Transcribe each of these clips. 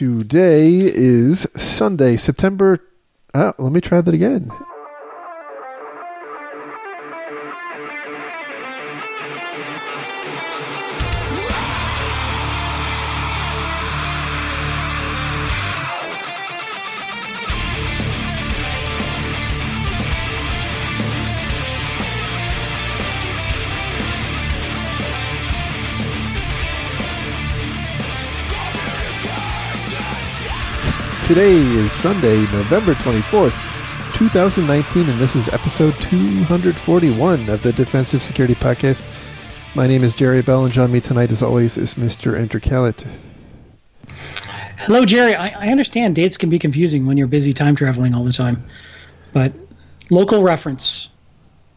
Today is Sunday, September. Uh, let me try that again. Today is Sunday, November 24th, 2019, and this is episode 241 of the Defensive Security Podcast. My name is Jerry Bell, and joining me tonight, as always, is Mr. Andrew Kalat. Hello, Jerry. I, I understand dates can be confusing when you're busy time traveling all the time, but local reference,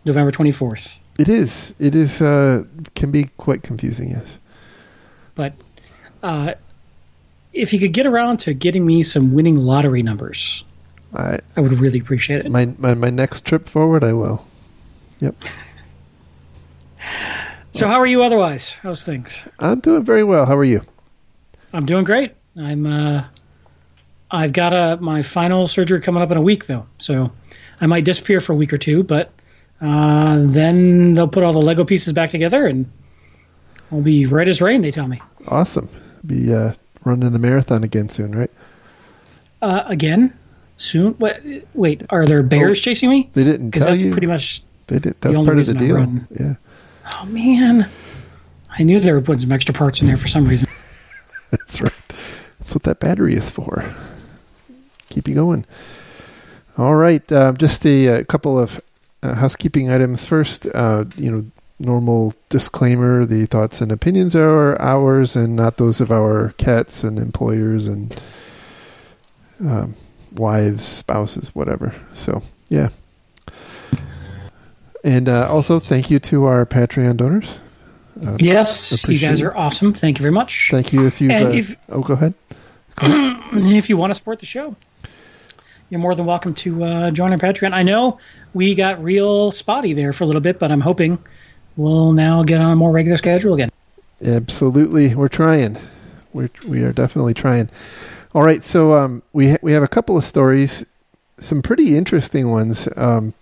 November 24th. It is. It is. Uh, can be quite confusing. Yes. But uh, if you could get around to getting me some winning lottery numbers, I I would really appreciate it. my my, my next trip forward, I will. Yep. so, how are you otherwise? How's things? I'm doing very well. How are you? I'm doing great. I'm. Uh, I've got a my final surgery coming up in a week though, so I might disappear for a week or two, but uh, then they'll put all the Lego pieces back together and I'll be right as rain. They tell me. Awesome. Be uh, running the marathon again soon, right? Uh, again, soon. Wait, wait, are there bears chasing me? They didn't tell that's you. pretty much. they did. That's part of the deal. Yeah. Oh man, I knew they were putting some extra parts in there for some reason. That's right. That's what that battery is for. Keep you going. All right. Uh, just a, a couple of uh, housekeeping items. First, uh, you know, normal disclaimer: the thoughts and opinions are ours and not those of our cats and employers and um, wives, spouses, whatever. So, yeah. And uh, also, thank you to our Patreon donors. Uh, Yes, you guys are awesome. Thank you very much. Thank you if you. Uh, if- oh, go ahead. if you want to support the show, you're more than welcome to uh, join our Patreon. I know we got real spotty there for a little bit, but I'm hoping we'll now get on a more regular schedule again. Absolutely, we're trying. We're we are definitely trying. All right, so um, we ha- we have a couple of stories, some pretty interesting ones um,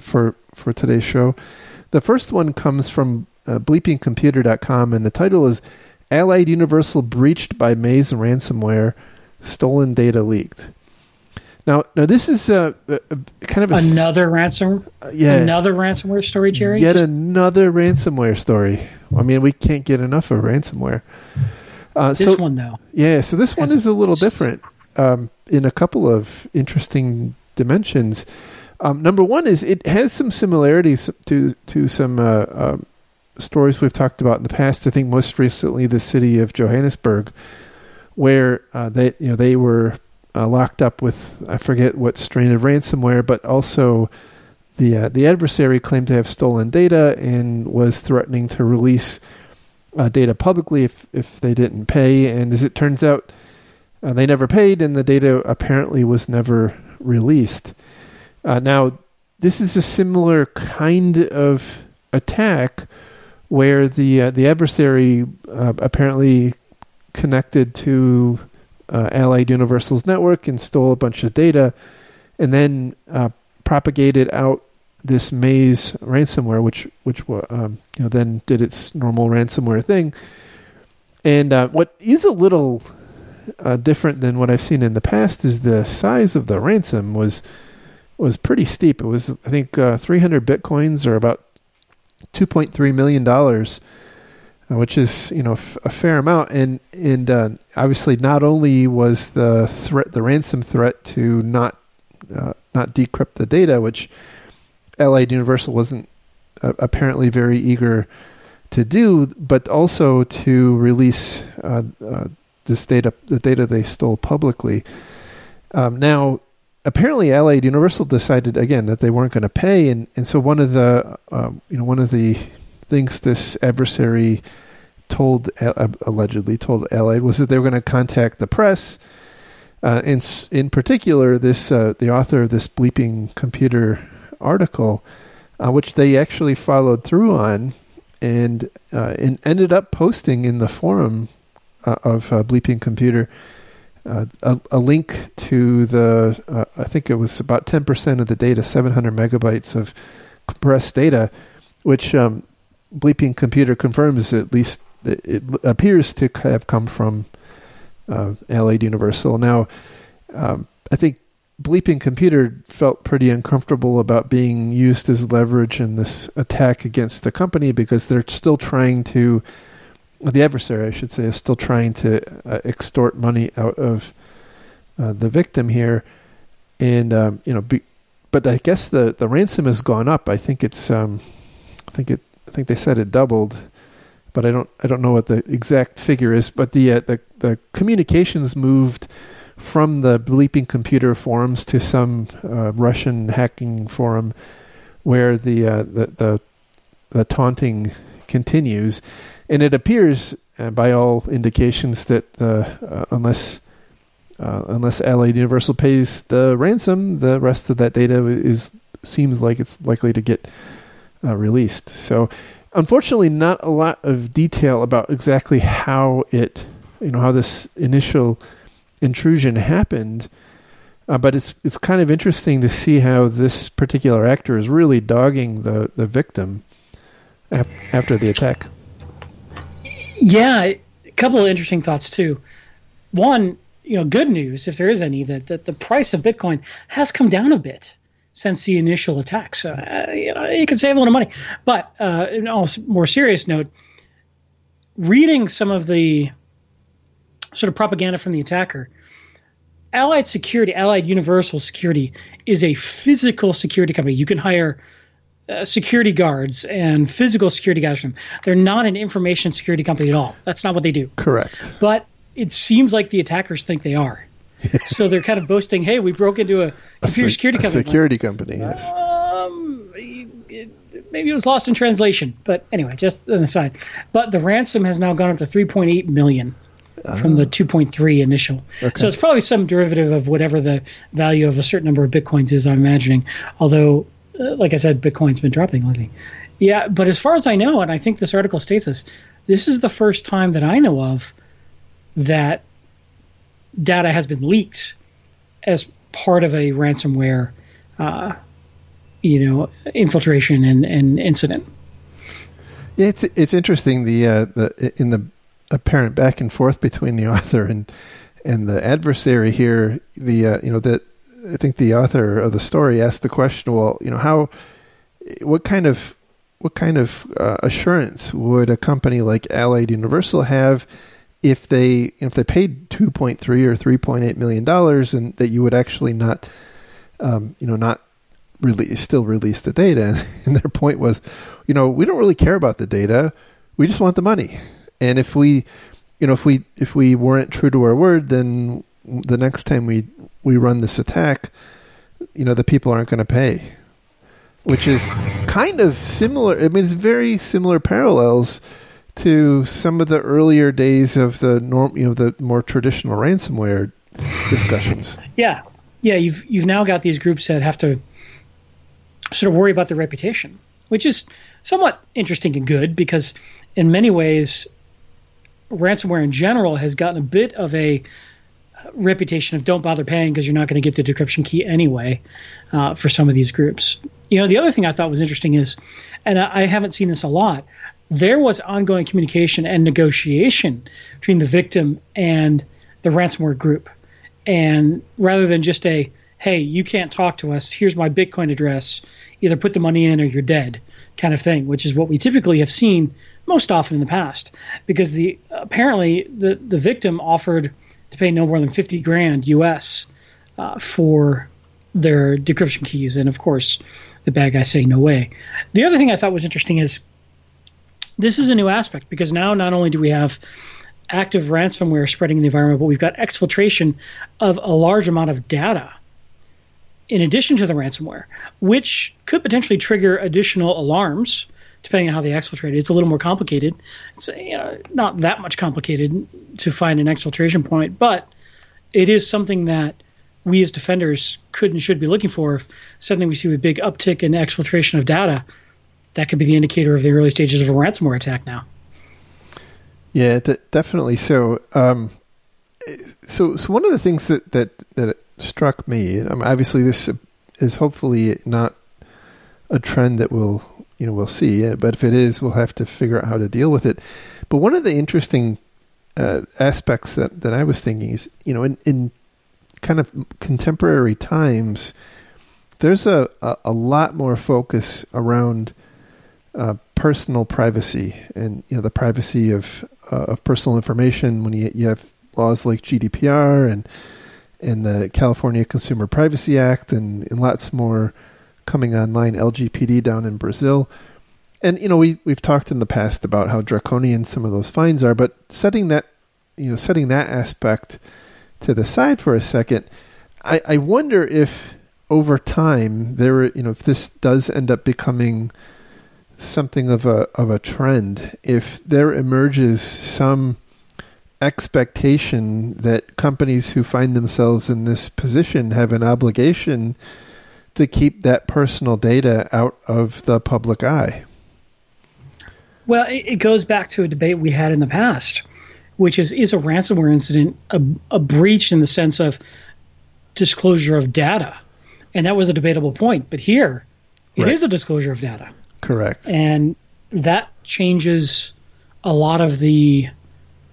for for today's show. The first one comes from uh, bleepingcomputer.com, and the title is "Allied Universal breached by Maze ransomware, stolen data leaked." Now, now this is uh, a, a kind of a s- Another ransom, yeah, another ransomware story, Jerry. Yet Just- another ransomware story. I mean, we can't get enough of ransomware. Uh, this so, one though. yeah, so this one is a little different um, in a couple of interesting dimensions. Um, number one is it has some similarities to to some uh, um stories we've talked about in the past. I think most recently the city of Johannesburg, where uh, they you know they were uh, locked up with I forget what strain of ransomware, but also the uh, the adversary claimed to have stolen data and was threatening to release uh, data publicly if if they didn't pay. And as it turns out, uh, they never paid, and the data apparently was never released. Uh, now, this is a similar kind of attack where the uh, the adversary apparently connected to uh, Allied Universal's network and stole a bunch of data, and then uh, propagated out this Maze ransomware, which which um, you know then did its normal ransomware thing. And uh, what is a little uh, different than what I've seen in the past is the size of the ransom was was pretty steep. It was I think uh, 300 bitcoins or about 2.3 million dollars, which is you know f- a fair amount. And and uh, obviously not only was the threat the ransom threat to not uh, not decrypt the data, which Allied Universal wasn't uh, apparently very eager to do, but also to release uh, uh, this data, the data they stole publicly. Um, now, apparently, Allied Universal decided again that they weren't going to pay, and, and so one of the um, you know one of the things this adversary told uh, allegedly told Allied was that they were going to contact the press. Uh, in in particular, this uh, the author of this bleeping computer article, uh, which they actually followed through on, and uh, and ended up posting in the forum of bleeping computer uh, a, a, link to the, uh, I think it was about 10% of the data, 700 megabytes of compressed data, which um, Bleeping Computer confirms at least it appears to have come from uh, Allied Universal. Now, um, I think Bleeping Computer felt pretty uncomfortable about being used as leverage in this attack against the company because they're still trying to the adversary, I should say, is still trying to uh, extort money out of uh, the victim here, and um, you know, be, but I guess the, the ransom has gone up. I think it's, um, I think it, I think they said it doubled, but I don't, I don't know what the exact figure is. But the uh, the the communications moved from the bleeping computer forums to some uh, Russian hacking forum, where the uh, the the the taunting continues and it appears, uh, by all indications, that uh, unless uh, unless Allied Universal pays the ransom, the rest of that data is seems like it's likely to get released. So, unfortunately, not a lot of detail about exactly how it, you know, how this initial intrusion happened. Uh, but it's it's kind of interesting to see how this particular actor is really dogging the the victim af- after the attack. Yeah, a couple of interesting thoughts too. One, you know, good news if there is any that, that the price of Bitcoin has come down a bit since the initial attack. So uh, you know, you can save a lot of money. But uh, in all more serious note, reading some of the sort of propaganda from the attacker. Allied Security, Allied Universal Security, is a physical security company. You can hire uh, security guards and physical security guards from them. They're not an information security company at all. That's not what they do. Correct. But it seems like the attackers think they are. so they're kind of boasting, "Hey, we broke into a computer a se- security company." security company, yes. Um, it, maybe it was lost in translation, but anyway, just an aside. But the ransom has now gone up to 3.8 million from the ah. 2.3 initial. Okay. So it's probably some derivative of whatever the value of a certain number of bitcoins is. I'm imagining, although uh, like I said, Bitcoin's been dropping lately. Yeah, but as far as I know, and I think this article states this, this is the first time that I know of that data has been leaked as part of a ransomware, uh, you know, infiltration and, and incident. Yeah, it's it's interesting the uh, the in the apparent back and forth between the author and and the adversary here. The uh, you know that I think the author of the story asked the question, well, you know, how, what kind of, what kind of uh, assurance would a company like Allied Universal have if they if they paid 2.3 or 3.8 million dollars and that you would actually not, um, you know, not release still release the data? And their point was, you know, we don't really care about the data, we just want the money. And if we, you know, if we if we weren't true to our word, then the next time we we run this attack, you know, the people aren't going to pay, which is kind of similar. I mean, it's very similar parallels to some of the earlier days of the norm, you know, the more traditional ransomware discussions. Yeah, yeah. You've you've now got these groups that have to sort of worry about their reputation, which is somewhat interesting and good because in many ways, ransomware in general has gotten a bit of a reputation of don't bother paying because you're not going to get the decryption key anyway uh, for some of these groups. You know, the other thing I thought was interesting is, and I haven't seen this a lot, there was ongoing communication and negotiation between the victim and the ransomware group. And rather than just a, hey, you can't talk to us, here's my Bitcoin address, either put the money in or you're dead kind of thing, which is what we typically have seen most often in the past. Because the apparently the, the victim offered to pay no more than 50 grand US uh, for their decryption keys. And of course, the bad guys say no way. The other thing I thought was interesting is this is a new aspect because now not only do we have active ransomware spreading in the environment, but we've got exfiltration of a large amount of data in addition to the ransomware, which could potentially trigger additional alarms depending on how they exfiltrate it. It's a little more complicated. It's you know, not that much complicated to find an exfiltration point, but it is something that we as defenders could and should be looking for. If suddenly we see a big uptick in exfiltration of data, that could be the indicator of the early stages of a ransomware attack now. Yeah, definitely. So, um, so so one of the things that that that struck me, um, obviously this is hopefully not a trend that we'll you know we'll see, uh, but if it is, we'll have to figure out how to deal with it. But one of the interesting uh, aspects that that I was thinking is you know in in kind of contemporary times, there's a a, a lot more focus around uh, personal privacy and you know the privacy of uh, of personal information when you, you have laws like GDPR and and the California Consumer Privacy Act and, and lots more coming online LGPD down in Brazil. And you know we we've talked in the past about how draconian some of those fines are, but setting that you know setting that aspect to the side for a second, I, I wonder if over time there you know if this does end up becoming something of a of a trend, if there emerges some expectation that companies who find themselves in this position have an obligation to keep that personal data out of the public eye. Well, it, goes back to a debate we had in the past, which is is a ransomware incident a, a breach in the sense of disclosure of data? And that was a debatable point. But here, it right. is a disclosure of data. Correct. And that changes a lot of the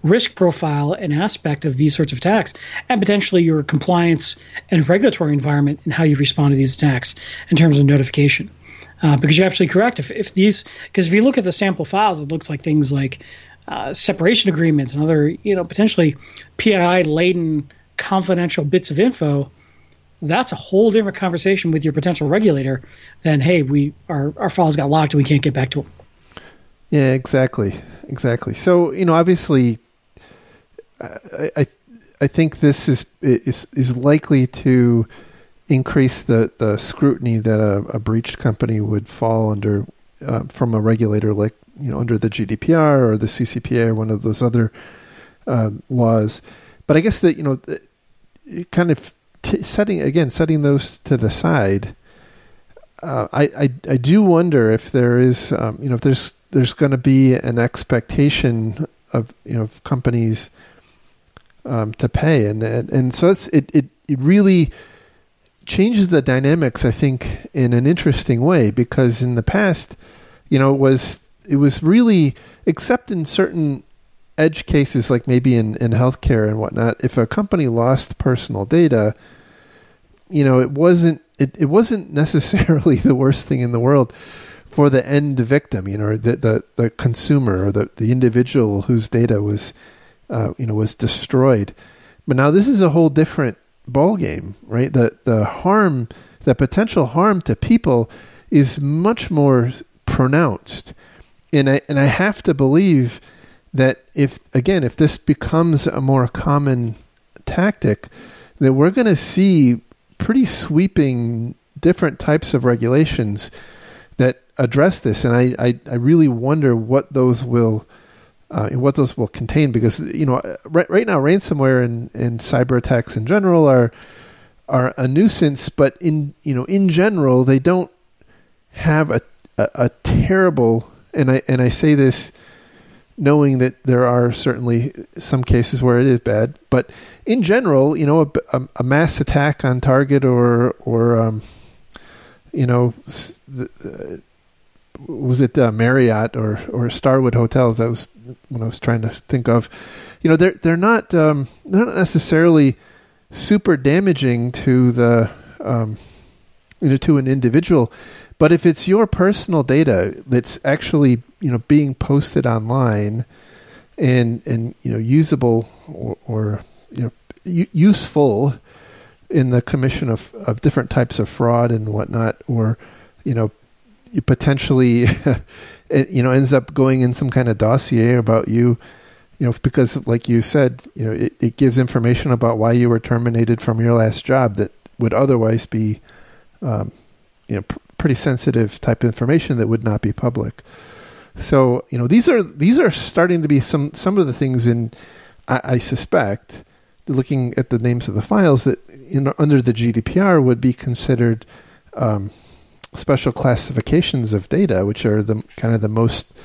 risk profile and aspect of these sorts of attacks, and potentially your compliance and regulatory environment and how you respond to these attacks in terms of notification. Uh, because you're absolutely correct. If, if these, because if you look at the sample files, it looks like things like uh, separation agreements and other, you know, potentially PII laden confidential bits of info. That's a whole different conversation with your potential regulator than, hey, we our our files got locked and we can't get back to them. Yeah, exactly, exactly. So you know, obviously, I, I, I think this is is is likely to increase the, the scrutiny that a, a breached company would fall under uh, from a regulator like you know under the GDPR or the CCPA or one of those other uh, laws. But I guess that you know, it kind of t- setting again setting those to the side. Uh, I, I I do wonder if there is um, you know if there's there's going to be an expectation of you know of companies um, to pay, and, and so it it it really changes the dynamics. I think in an interesting way because in the past, you know, it was it was really except in certain edge cases like maybe in in healthcare and whatnot. If a company lost personal data, you know, it wasn't it, it wasn't necessarily the worst thing in the world for the end victim, you know, the the, the consumer or the, the individual whose data was uh, you know was destroyed. But now this is a whole different ball game, right? The the harm, the potential harm to people is much more pronounced, and I and I have to believe that if again if this becomes a more common tactic, that we're going to see pretty sweeping different types of regulations that address this, and I I, I really wonder what those will uh, what those will contain because you know right, right now ransomware and, and cyber attacks in general are are a nuisance but in you know in general they don't have a, a, a terrible and I and I say this knowing that there are certainly some cases where it is bad but in general you know a, a mass attack on target or or um, you know the, was it uh, Marriott or or Starwood hotels? That was when I was trying to think of. You know, they're they're not um, they're not necessarily super damaging to the um, you know to an individual, but if it's your personal data that's actually you know being posted online and and you know usable or, or you know useful in the commission of, of different types of fraud and whatnot, or you know you potentially it, you know ends up going in some kind of dossier about you you know because like you said you know it, it gives information about why you were terminated from your last job that would otherwise be um, you know pr- pretty sensitive type of information that would not be public so you know these are these are starting to be some some of the things in I, I suspect looking at the names of the files that in, under the GDPR would be considered um, special classifications of data, which are the kind of the most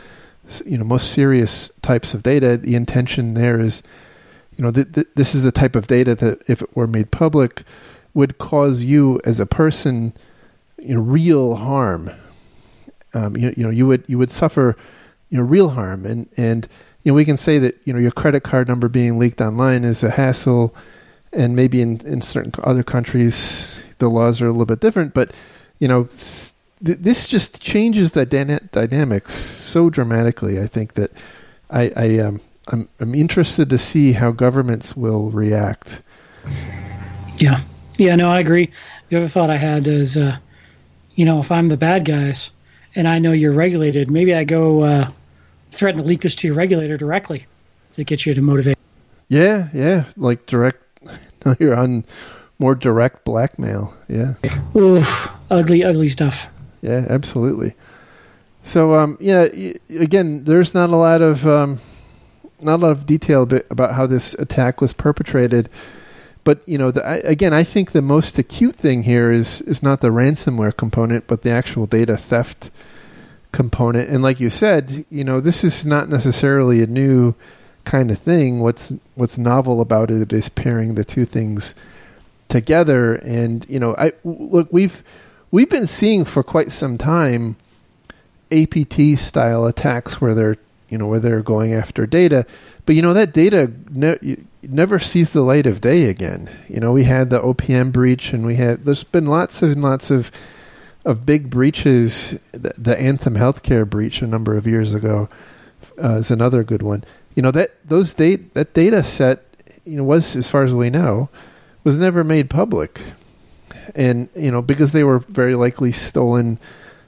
you know most serious types of data. The intention there is you know, th- th- this is the type of data that, if it were made public, would cause you as a person, you know, real harm. Um, you, you know, you would you would suffer, you know, real harm, and and you know, we can say that you know your credit card number being leaked online is a hassle, and maybe in in certain other countries the laws are a little bit different, but you know. Th- this just changes the dyna- dynamics so dramatically. I think that I, I um, I'm I'm interested to see how governments will react. Yeah, yeah, no, I agree. The other thought I had is, uh, you know, if I'm the bad guys and I know you're regulated, maybe I go uh, threaten to leak this to your regulator directly to get you to motivate. Yeah, yeah, like direct. you're on more direct blackmail. Yeah. Oof, ugly, ugly stuff. Yeah, absolutely. So, um, yeah, again, there's not a lot of um, not a lot of detail about how this attack was perpetrated. But you know, the, I, again, I think the most acute thing here is is not the ransomware component, but the actual data theft component. And like you said, you know, this is not necessarily a new kind of thing. What's what's novel about it is pairing the two things together. And you know, I look, we've we've been seeing for quite some time APT style attacks where they're you know where they're going after data, but you know that data ne- never sees the light of day again. You know we had the OPM breach, and we had there's been lots and lots of of big breaches. The, the Anthem Healthcare breach a number of years ago uh, is another good one. You know that those date that data set you know was as far as we know was never made public, and you know because they were very likely stolen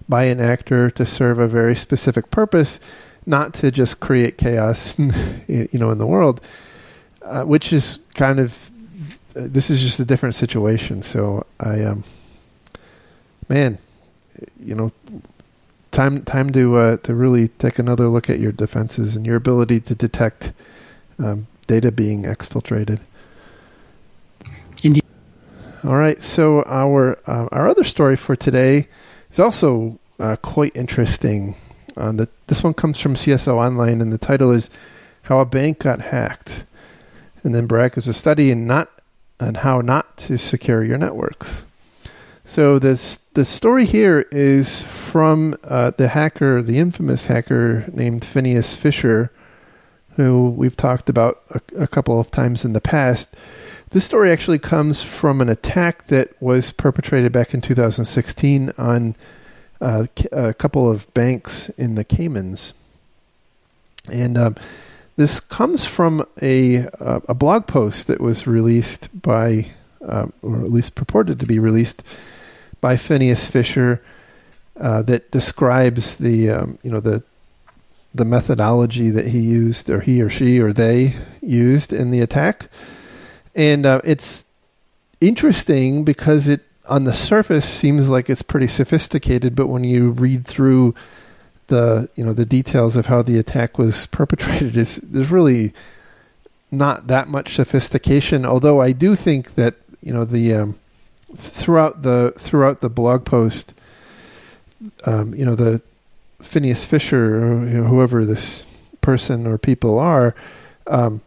by an actor to serve a very specific purpose, not to just create chaos, you know, in the world, uh, which is kind of this is just a different situation. So I, um, man, you know, time time to uh, to really take another look at your defenses and your ability to detect um, data being exfiltrated. Indeed. All right. So our uh, our other story for today is also uh, quite interesting. Uh, the, this one comes from CSO Online, and the title is "How a Bank Got Hacked," and then Brack is a study in not on how not to secure your networks. So this the story here is from uh, the hacker, the infamous hacker named Phineas Fisher, who we've talked about a, a couple of times in the past. This story actually comes from an attack that was perpetrated back in 2016 on uh, a couple of banks in the Caymans. And um, this comes from a, uh, a blog post that was released by, uh, or at least purported to be released by Phineas Fisher, uh, that describes the um, you know the the methodology that he used, or he or she or they used in the attack, and it's interesting because it on the surface seems like it's pretty sophisticated, but when you read through the you know the details of how the attack was perpetrated, is there's really not that much sophistication. Although I do think that you know the um, throughout the throughout the blog post, um, you know the Phineas Fisher or you know, whoever this person or people are. Um,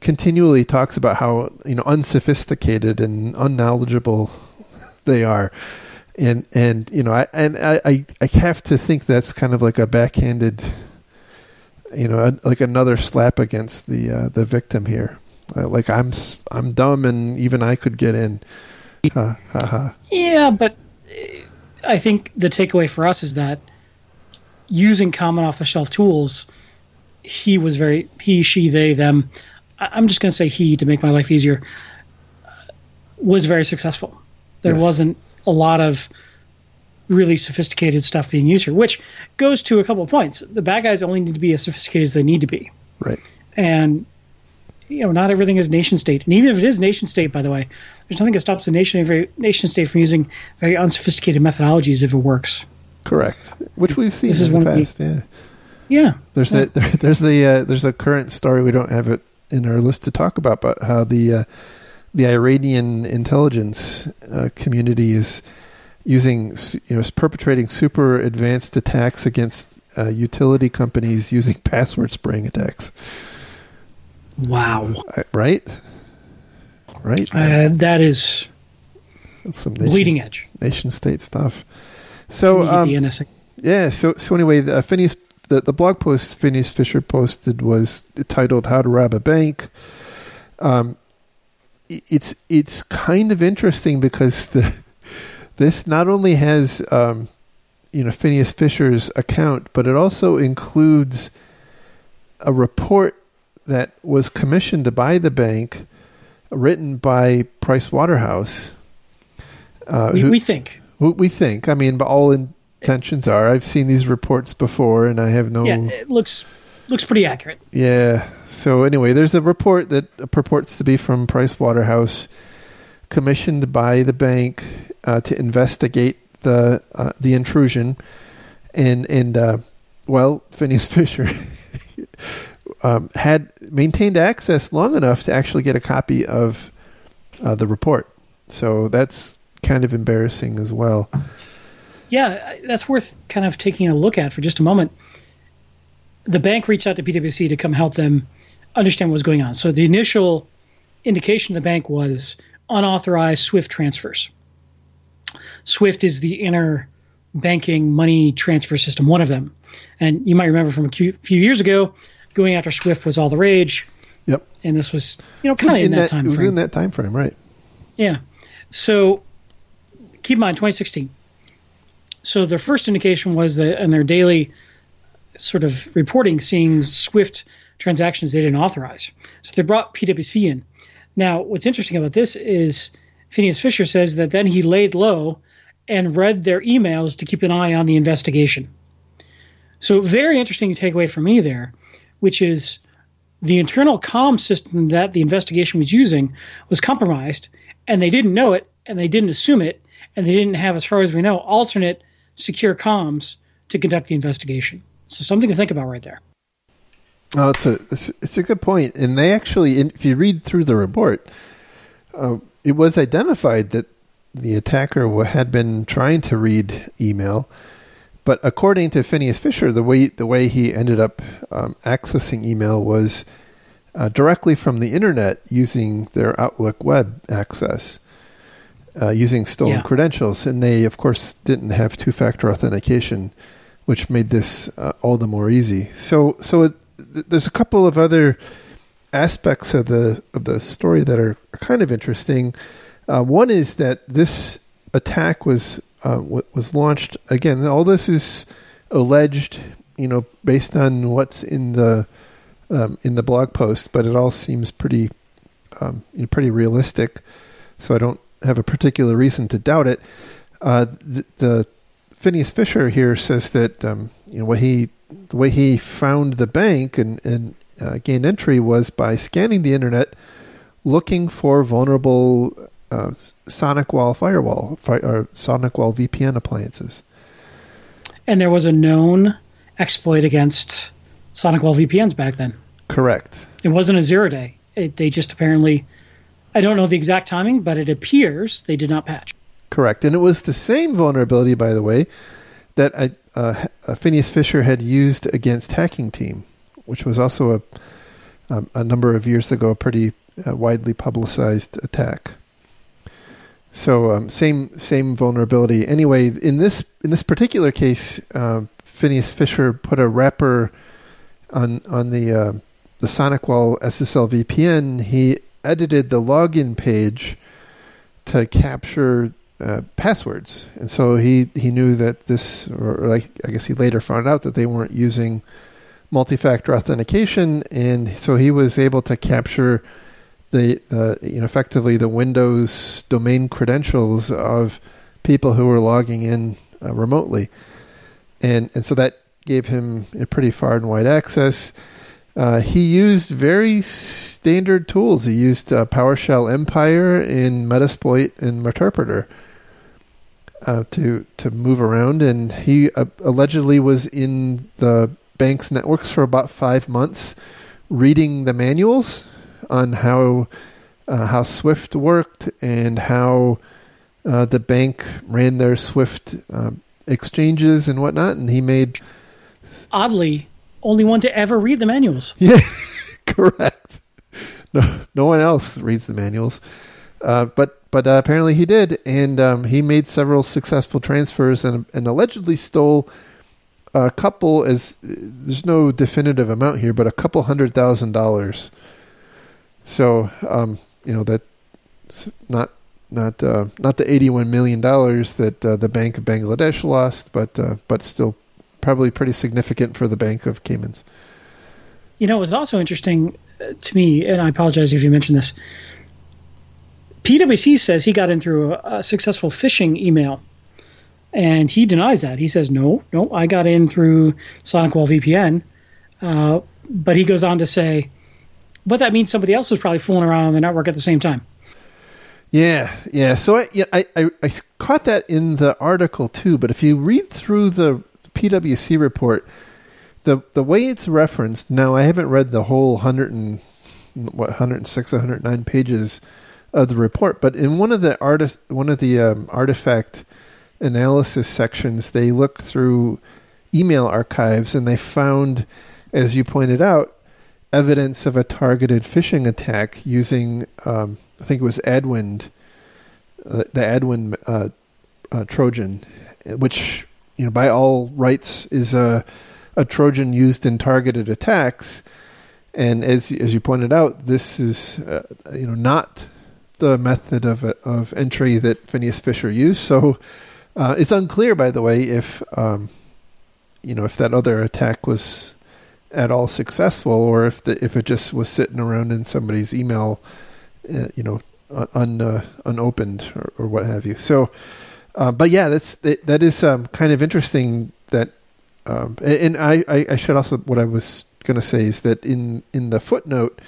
continually talks about how you know unsophisticated and unknowledgeable they are. And and you know I and I I have to think that's kind of like a backhanded you know like another slap against the uh, the victim here. Uh, like I'm I'm dumb and even I could get in. Ha, ha, ha. yeah but uh, I think the takeaway for us is that using common off the shelf tools he was very he she they them I'm just going to say he to make my life easier, was very successful. There yes. wasn't a lot of really sophisticated stuff being used here, which goes to a couple of points. The bad guys only need to be as sophisticated as they need to be. Right. And you know, not everything is nation state. And even if it is nation state, by the way, there's nothing that stops a nation nation state from using very unsophisticated methodologies if it works. Correct. Which we've seen this in the past. The, yeah. Yeah. There's yeah. there, there's the uh, there's a current story we don't have it in our list to talk about, but how the uh, the Iranian intelligence uh, community is using, you know, is perpetrating super advanced attacks against uh, utility companies using password spraying attacks. Wow. Right? Right? Uh, that is That's some bleeding nation, edge. nation state stuff. So, um. Yeah. So so anyway, uh, Phineas the, the blog post Phineas Fisher posted was titled "How to Rob a Bank." Um, it's it's kind of interesting because the this not only has um, you know Phineas Fisher's account, but it also includes a report that was commissioned by the bank, written by Price Waterhouse. Uh, We, who- we think. we we think. I mean, but all intentions are. I've seen these reports before, and I have no. Yeah, it looks looks pretty accurate. Yeah. So anyway, there's a report that purports to be from Price Waterhouse, commissioned by the bank uh, to investigate the uh, the intrusion, and and uh, well, Phineas Fisher um, had maintained access long enough to actually get a copy of uh, the report. So that's kind of embarrassing as well. Yeah, that's worth kind of taking a look at for just a moment. The bank reached out to PwC to come help them understand what was going on. So the initial indication of the bank was unauthorized SWIFT transfers. SWIFT is the inner banking money transfer system, one of them. And you might remember from a few years ago, going after SWIFT was all the rage, Yep. and this was you know kind of in, that, that, time it was frame. in that time frame, right? Yeah. So keep in mind 2016. So their first indication was that in their daily sort of reporting, seeing Swift transactions they didn't authorize. So they brought PwC in. Now, what's interesting about this is Phineas Fisher says that then he laid low and read their emails to keep an eye on the investigation. So, very interesting takeaway for me there, which is the internal comm system that the investigation was using was compromised, and they didn't know it, and they didn't assume it, and they didn't have, as far as we know, alternate secure comms to conduct the investigation. So, something to think about right there. Oh, it's a it's, a good point, and they actually, if you read through the report, uh, it was identified that the attacker had been trying to read email, but according to Phineas Fisher, the way the way he ended up um, accessing email was uh, directly from the internet using their Outlook web access. Uh, using stolen Yeah. credentials, and they, of course, didn't have two-factor authentication, which made this uh, all the more easy. So, so it, th- there's a couple of other aspects of the of the story that are, kind of interesting. Uh, one is that this attack was uh, w- was launched again. All this is alleged, you know, based on what's in the um, in the blog post, but it all seems pretty um, you know, pretty realistic. So I don't have a particular reason to doubt it. Uh, the, the Phineas Fisher here says that um, you know what he the way he found the bank and and uh, gained entry was by scanning the internet, looking for vulnerable uh, SonicWall firewall fi- or SonicWall VPN appliances. And there was a known exploit against SonicWall VPNs back then. Correct. It wasn't a zero day. It, they just apparently, I don't know the exact timing, but it appears they did not patch. Correct. And it was the same vulnerability, by the way, that uh, uh, Phineas Fisher had used against Hacking Team, which was also a, um, a number of years ago a pretty uh, widely publicized attack. So um, same same vulnerability. Anyway, in this in this particular case, uh, Phineas Fisher put a wrapper on on the uh, the SonicWall SSL VPN. He edited the login page to capture uh, passwords, and so he he knew that this, or like I guess he later found out that they weren't using multi-factor authentication, and so he was able to capture the the you know effectively the Windows domain credentials of people who were logging in uh, remotely, and and so that gave him a pretty far and wide access. Uh, he used very standard tools. He used uh, PowerShell Empire in Metasploit and Meterpreter uh, to to move around, and he uh, allegedly was in the bank's networks for about five months, reading the manuals on how uh, how Swift worked and how uh, the bank ran their Swift exchanges and whatnot, and he made Oddly, only one to ever read the manuals. yeah correct no, no one else reads the manuals. Uh, but but uh, apparently he did, and um, he made several successful transfers and, and allegedly stole a couple. As there's no definitive amount here, but a couple hundred thousand dollars. So um, you know that's not not uh, not the eighty one million dollars that uh, the Bank of Bangladesh lost, but uh, but still probably pretty significant for the Bank of Caymans. You know, it was also interesting uh, to me, and I apologize if you mentioned this. PwC says he got in through a, a successful phishing email, and he denies that. He says, "No, no, I got in through SonicWall VPN." Uh, but he goes on to say, "But that means somebody else was probably fooling around on the network at the same time." Yeah, yeah. So I, yeah, I, I, I caught that in the article too. But if you read through the PwC report, the the way it's referenced now, I haven't read the whole hundred and what 106 109 pages of the report but in one of the artist one of the um, artifact analysis sections they looked through email archives and they found as you pointed out evidence of a targeted phishing attack using um, i think it was adwind uh, the adwind uh, uh, trojan which you know by all rights is a a Trojan used in targeted attacks. And as as you pointed out, this is uh, you know not the method of of entry that Phineas Fisher used. So uh, it's unclear, by the way, if um, you know if that other attack was at all successful, or if the, if it just was sitting around in somebody's email, uh, you know, un, uh, unopened or, or, what have you. So, uh, but yeah, that's that is um, kind of interesting that um, and I, I, should also what I was going to say is that in in the footnote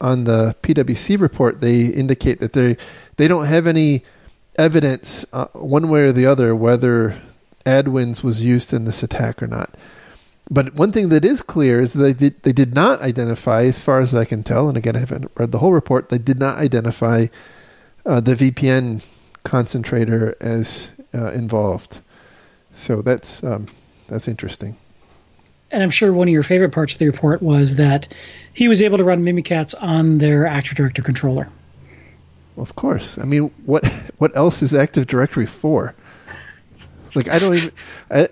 on the PwC report, they indicate that they they don't have any evidence uh, one way or the other whether Adwinds was used in this attack or not. But one thing that is clear is they did they did not identify, as far as I can tell, and again I haven't read the whole report. They did not identify uh, the VPN concentrator as uh, involved. So that's um, that's interesting. And I'm sure one of your favorite parts of the report was that he was able to run Mimikatz on their Active Directory controller. Of course. I mean, what what else is Active Directory for? Like, I don't even. I,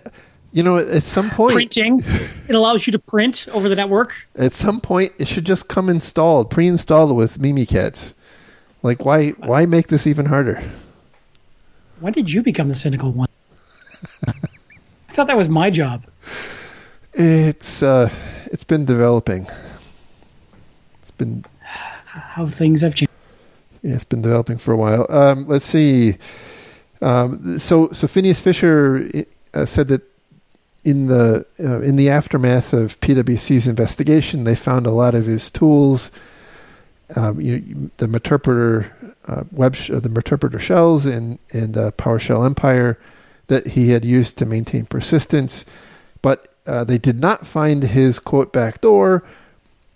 you know, at some point, printing. it allows you to print over the network. At some point, it should just come installed, pre-installed with Mimikatz. Like, why why make this even harder? When did you become the cynical one? I thought that was my job. It's uh, it's been developing. It's been how things have changed. Yeah, it's been developing for a while. Um, let's see. Um, so so Phineas Fisher uh, said that in the uh, in the aftermath of PwC's investigation, they found a lot of his tools. Um, you, the Meterpreter uh, web sh- the interpreter shells in and uh, PowerShell Empire that he had used to maintain persistence, but uh, they did not find his quote back door,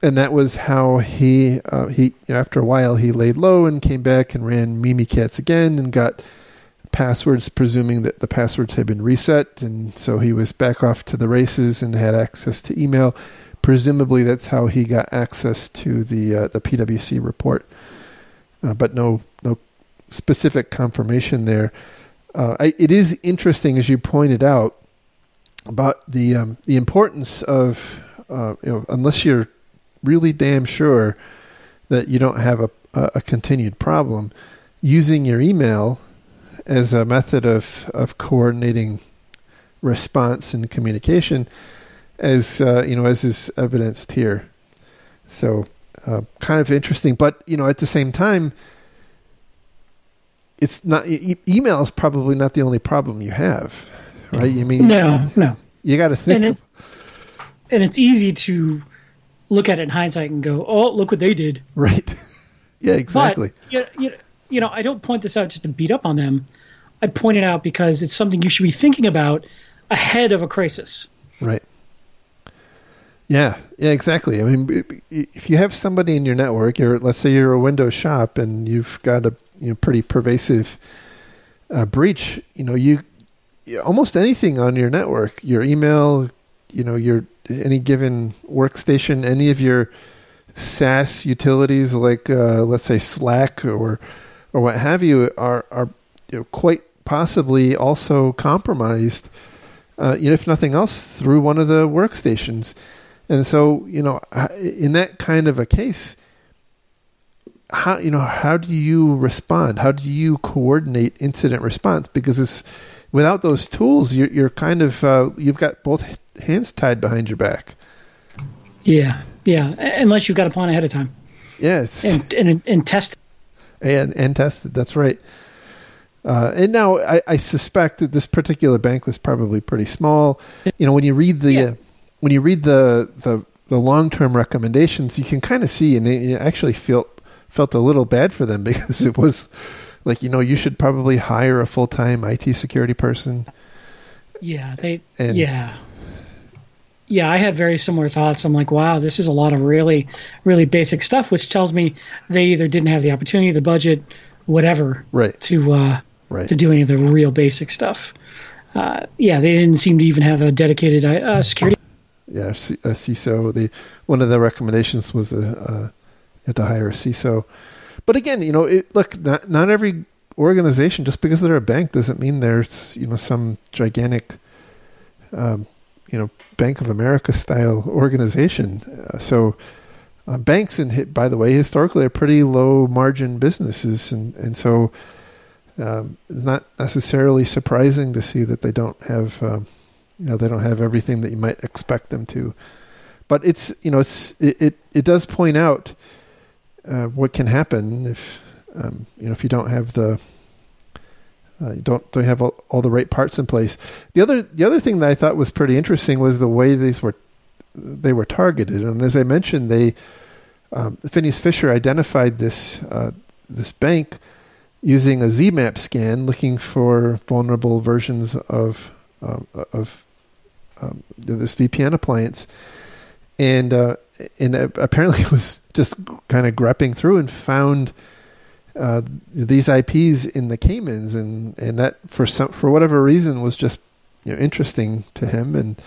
and that was how he uh, he after a while he laid low and came back and ran Mimikatz again and got passwords, presuming that the passwords had been reset, and so he was back off to the races and had access to email. Presumably, that's how he got access to the uh, the PwC report, uh, but no no specific confirmation there uh, I, it is interesting, as you pointed out, about the um, the importance of uh, you know unless you're really damn sure that you don't have a, a continued problem, using your email as a method of of coordinating response and communication, as uh, you know, as is evidenced here. So, uh, kind of interesting, but you know, at the same time it's not e- email is probably not the only problem you have, right? You mean no, no. You got to think, and it's and it's easy to look at it in hindsight and go, "Oh, look what they did." Right. yeah, exactly. But, you, you, you know, I don't point this out just to beat up on them. I point it out because it's something you should be thinking about ahead of a crisis. Right. Yeah, yeah, exactly. I mean, if you have somebody in your network, or let's say you're a Windows shop and you've got a you know pretty pervasive uh, breach, you know you almost anything on your network, your email, you know your any given workstation, any of your SaaS utilities like uh, let's say Slack or or what have you are are you know, quite possibly also compromised, uh, you know, if nothing else, through one of the workstations. And so, you know, in that kind of a case, how you know how do you respond? How do you coordinate incident response? Because it's without those tools, you're, you're kind of uh, you've got both hands tied behind your back. Yeah, yeah. Unless you've got a plan ahead of time. Yes, and and, and test and and tested. That's right. Uh, and now I, I, suspect that this particular bank was probably pretty small. You know, when you read the yeah. uh, when you read the the, the long term recommendations, you can kind of see, and it, actually felt felt a little bad for them because it was like you know you should probably hire a full time IT security person. Yeah, they. And, yeah. Yeah, I had very similar thoughts. I'm like, wow, this is a lot of really, really basic stuff, which tells me they either didn't have the opportunity, the budget, whatever, right. to uh, right. to do any of the real basic stuff. Uh, yeah, they didn't seem to even have a dedicated uh, security. Yeah, a CISO. The one of the recommendations was a, uh, to hire a CISO. But again, you know, it, look, not not every organization just because they're a bank doesn't mean there's you know some gigantic, um, you know, Bank of America style organization. Uh, so. Uh, banks, and by the way, historically are pretty low margin businesses, and and so um, it's not necessarily surprising to see that they don't have, um, you know, they don't have everything that you might expect them to. But it's, you know, it's it it, it does point out uh, what can happen if, um, you know, if you don't have the, uh, you don't don't have all, all, the right parts in place. The other the other thing that I thought was pretty interesting was the way these were they were targeted, and as I mentioned, they um, Phineas Fisher identified this uh, this bank using a ZMAP scan, looking for vulnerable versions of um, of um, this VPN appliance, and uh, and apparently was just kind of grepping through and found uh, these IPs in the Caymans, and and that for some for whatever reason was just you know, interesting to him, and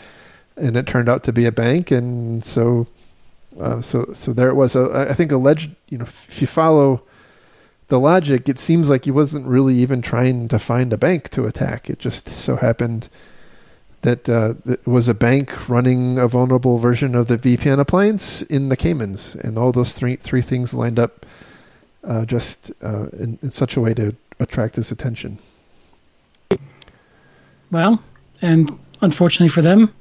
and it turned out to be a bank, and so. Uh, so, so there it was. I think alleged. You know, if you follow the logic, it seems like he wasn't really even trying to find a bank to attack. It just so happened that uh, it was a bank running a vulnerable version of the VPN appliance in the Caymans, and all those three three things lined up uh, just uh, in, in such a way to attract his attention. Well, and unfortunately for them,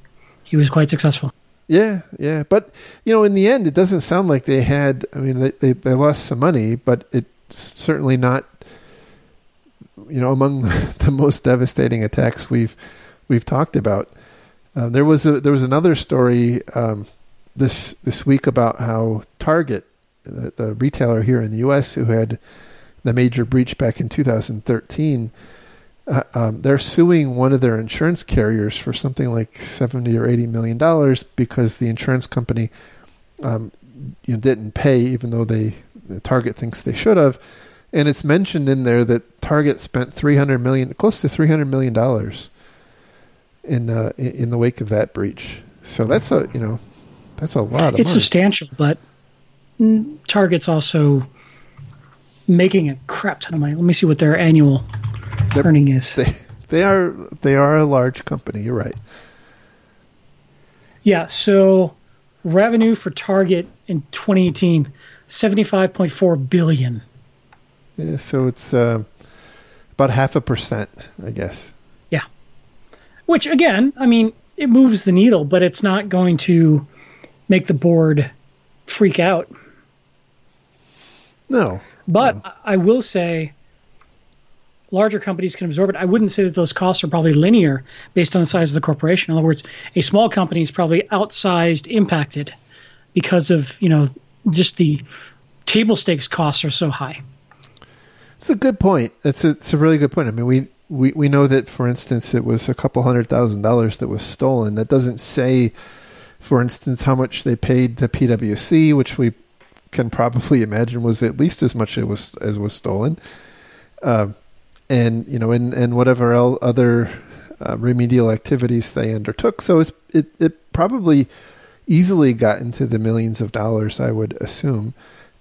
he was quite successful. Yeah, yeah, but you know, in the end, it doesn't sound like they had. I mean, they they, they lost some money, but it's certainly not you know among the most devastating attacks we've we've talked about. Uh, there was a, there was another story um, this this week about how Target, the, the, retailer here in the U.S. who had the major breach back in 2013, uh, um, they're suing one of their insurance carriers for something like 70 or 80 million dollars because the insurance company um, you know, didn't pay, even though they Target thinks they should have. And it's mentioned in there that Target spent 300 million, close to 300 million dollars in uh, in the wake of that breach. So that's a you know that's a lot of. It's money. substantial, but Target's also making a crap ton of money. Let me see what their annual They're, earning is. They, they are they are a large company. You're right. Yeah. So revenue for Target in 2018 75.4 billion. Yeah, so it's uh, about half a percent, I guess. Which again, I mean, it moves the needle, but it's not going to make the board freak out. No. But no. I will say larger companies can absorb it. I wouldn't say that those costs are probably linear based on the size of the corporation. In other words, a small company is probably outsized impacted because of, you know, just the table stakes costs are so high. It's a good point. It's a, it's a really good point. I mean, we, we, we know that, for instance, it was a couple hundred thousand dollars that was stolen. That doesn't say, for instance, how much they paid to PwC, which we can probably imagine was at least as much as was as was stolen. Uh, and you know, and and whatever other uh, remedial activities they undertook. So it's it it probably easily got into the millions of dollars, I would assume.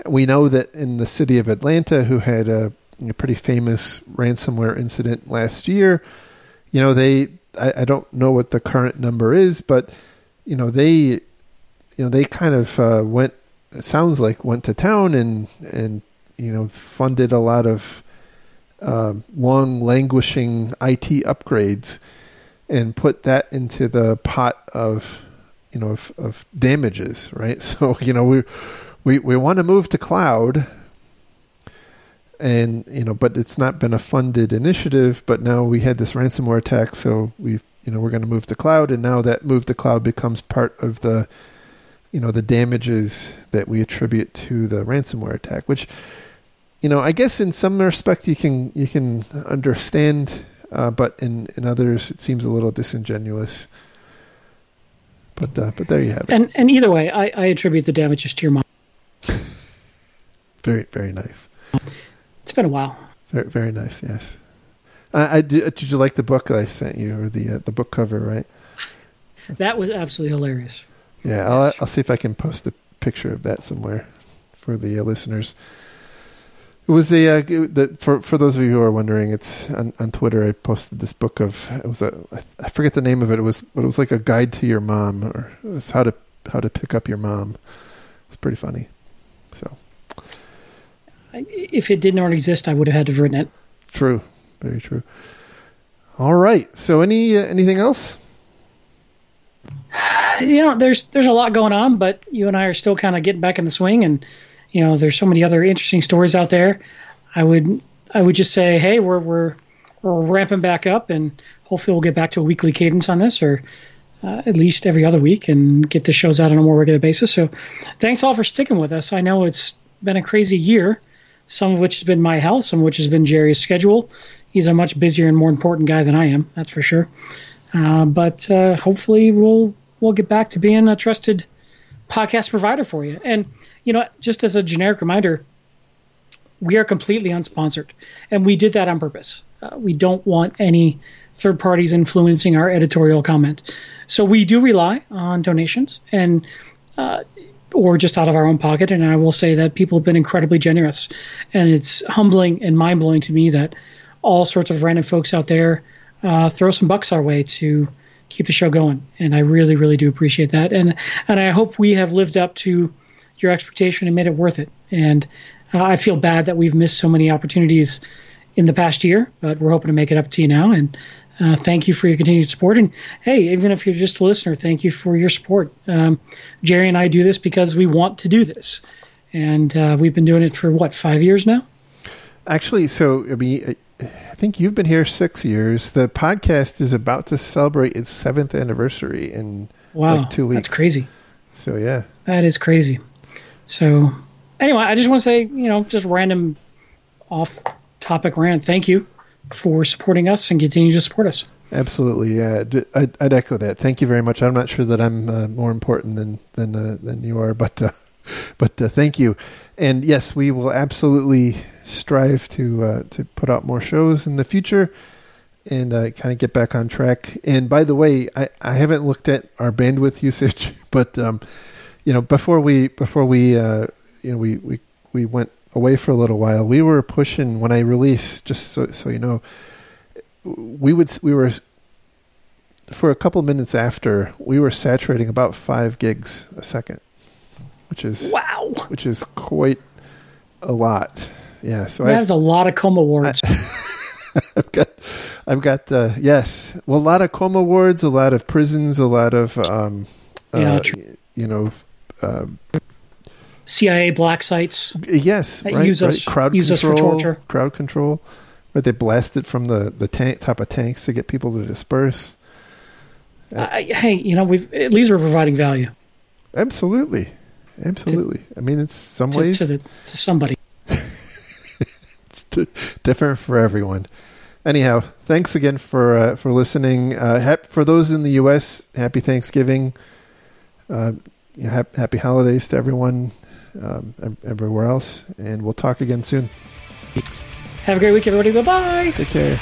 We know that in the city of Atlanta, who had a, a pretty famous ransomware incident last year, you know, they, I, I, don't know what the current number is, but, you know, they, you know, they kind of uh, went, sounds like went to town and, and, you know, funded a lot of uh, long languishing IT upgrades and put that into the pot of you know of, of damages, right? So you know we we we want to move to cloud, and you know, but it's not been a funded initiative. But now we had this ransomware attack, so we you know we're going to move to cloud, and now that move to cloud becomes part of the you know the damages that we attribute to the ransomware attack, which you know I guess in some respect you can you can understand uh, but in, in others it seems a little disingenuous. But uh, but there you have it. And and either way, I, I attribute the damages to your mom. very very nice. It's been a while. Very very nice. Yes. I, I did, did you like the book I sent you or the uh, the book cover? Right. That was absolutely hilarious. Yeah. I'll I'll see if I can post a picture of that somewhere for the uh, listeners. It was a uh, the, for for those of you who are wondering. It's on, on Twitter. I posted this book of it was a I forget the name of it. It was but it was like a guide to your mom, or it was how to how to pick up your mom. It's pretty funny. So, if it did not already exist, I would have had to have written it. True, very true. All right. So, any uh, anything else? You know, there's there's a lot going on, but you and I are still kind of getting back in the swing and you know, there's so many other interesting stories out there. I would I would just say, hey, we're we're we're ramping back up, and hopefully we'll get back to a weekly cadence on this, or uh, at least every other week, and get the shows out on a more regular basis. So, thanks all for sticking with us. I know it's been a crazy year, some of which has been my health, some of which has been Jerry's schedule. He's a much busier and more important guy than I am, that's for sure. Uh, but uh, hopefully we'll we'll get back to being a trusted podcast provider for you. And you know, just as a generic reminder, we are completely unsponsored, and we did that on purpose. Uh, we don't want any third parties influencing our editorial comment. So we do rely on donations and uh, or just out of our own pocket. And I will say that people have been incredibly generous, and it's humbling and mind blowing to me that all sorts of random folks out there uh, throw some bucks our way to keep the show going. And I really, really do appreciate that. And and I hope we have lived up to your expectation and made it worth it. And uh, I feel bad that we've missed so many opportunities in the past year, but we're hoping to make it up to you now. And uh, thank you for your continued support. And hey, even if you're just a listener, thank you for your support. Um, Jerry and I do this because we want to do this. And uh, we've been doing it for what, five years now? Actually, so I mean, I think you've been here six years. The podcast is about to celebrate its seventh anniversary in wow, like two weeks. That's crazy. So yeah, that is crazy. So, anyway, I just want to say, you know, just random off topic rant. Thank you for supporting us and continue to support us. Absolutely, yeah. I'd, I'd echo that. Thank you very much. I'm not sure that I'm uh, more important than than uh, than you are, but uh, but uh, thank you. And yes, we will absolutely strive to uh, to put out more shows in the future and uh, kind of get back on track. And by the way, I, I haven't looked at our bandwidth usage, but um, you know, before we before we you know we, we we went away for a little while, we were pushing when I released. Just so so you know, we would we were for a couple minutes after we were saturating about five gigs a second, which is wow, which is quite a lot. Yeah, so that is a lot of coma words. I've got, I've got, uh, yes, well, a lot of coma wards, a lot of prisons, a lot of, um, yeah, uh, you know, uh, CIA black sites. Yes, right, use right. us crowd use control, us for torture. Crowd control. Right, they blast it from the the tank top of tanks to get people to disperse. Uh, hey, you know, we've at least we're providing value. Absolutely, absolutely. To, I mean, it's some to, ways to, the, to somebody. it's different for everyone. Anyhow, thanks again for uh, for listening. Uh, hap- for those in the U.S., happy Thanksgiving. Uh, you know, happy holidays to everyone um, everywhere else, and we'll talk again soon. Have a great week, everybody. Bye bye. Take care.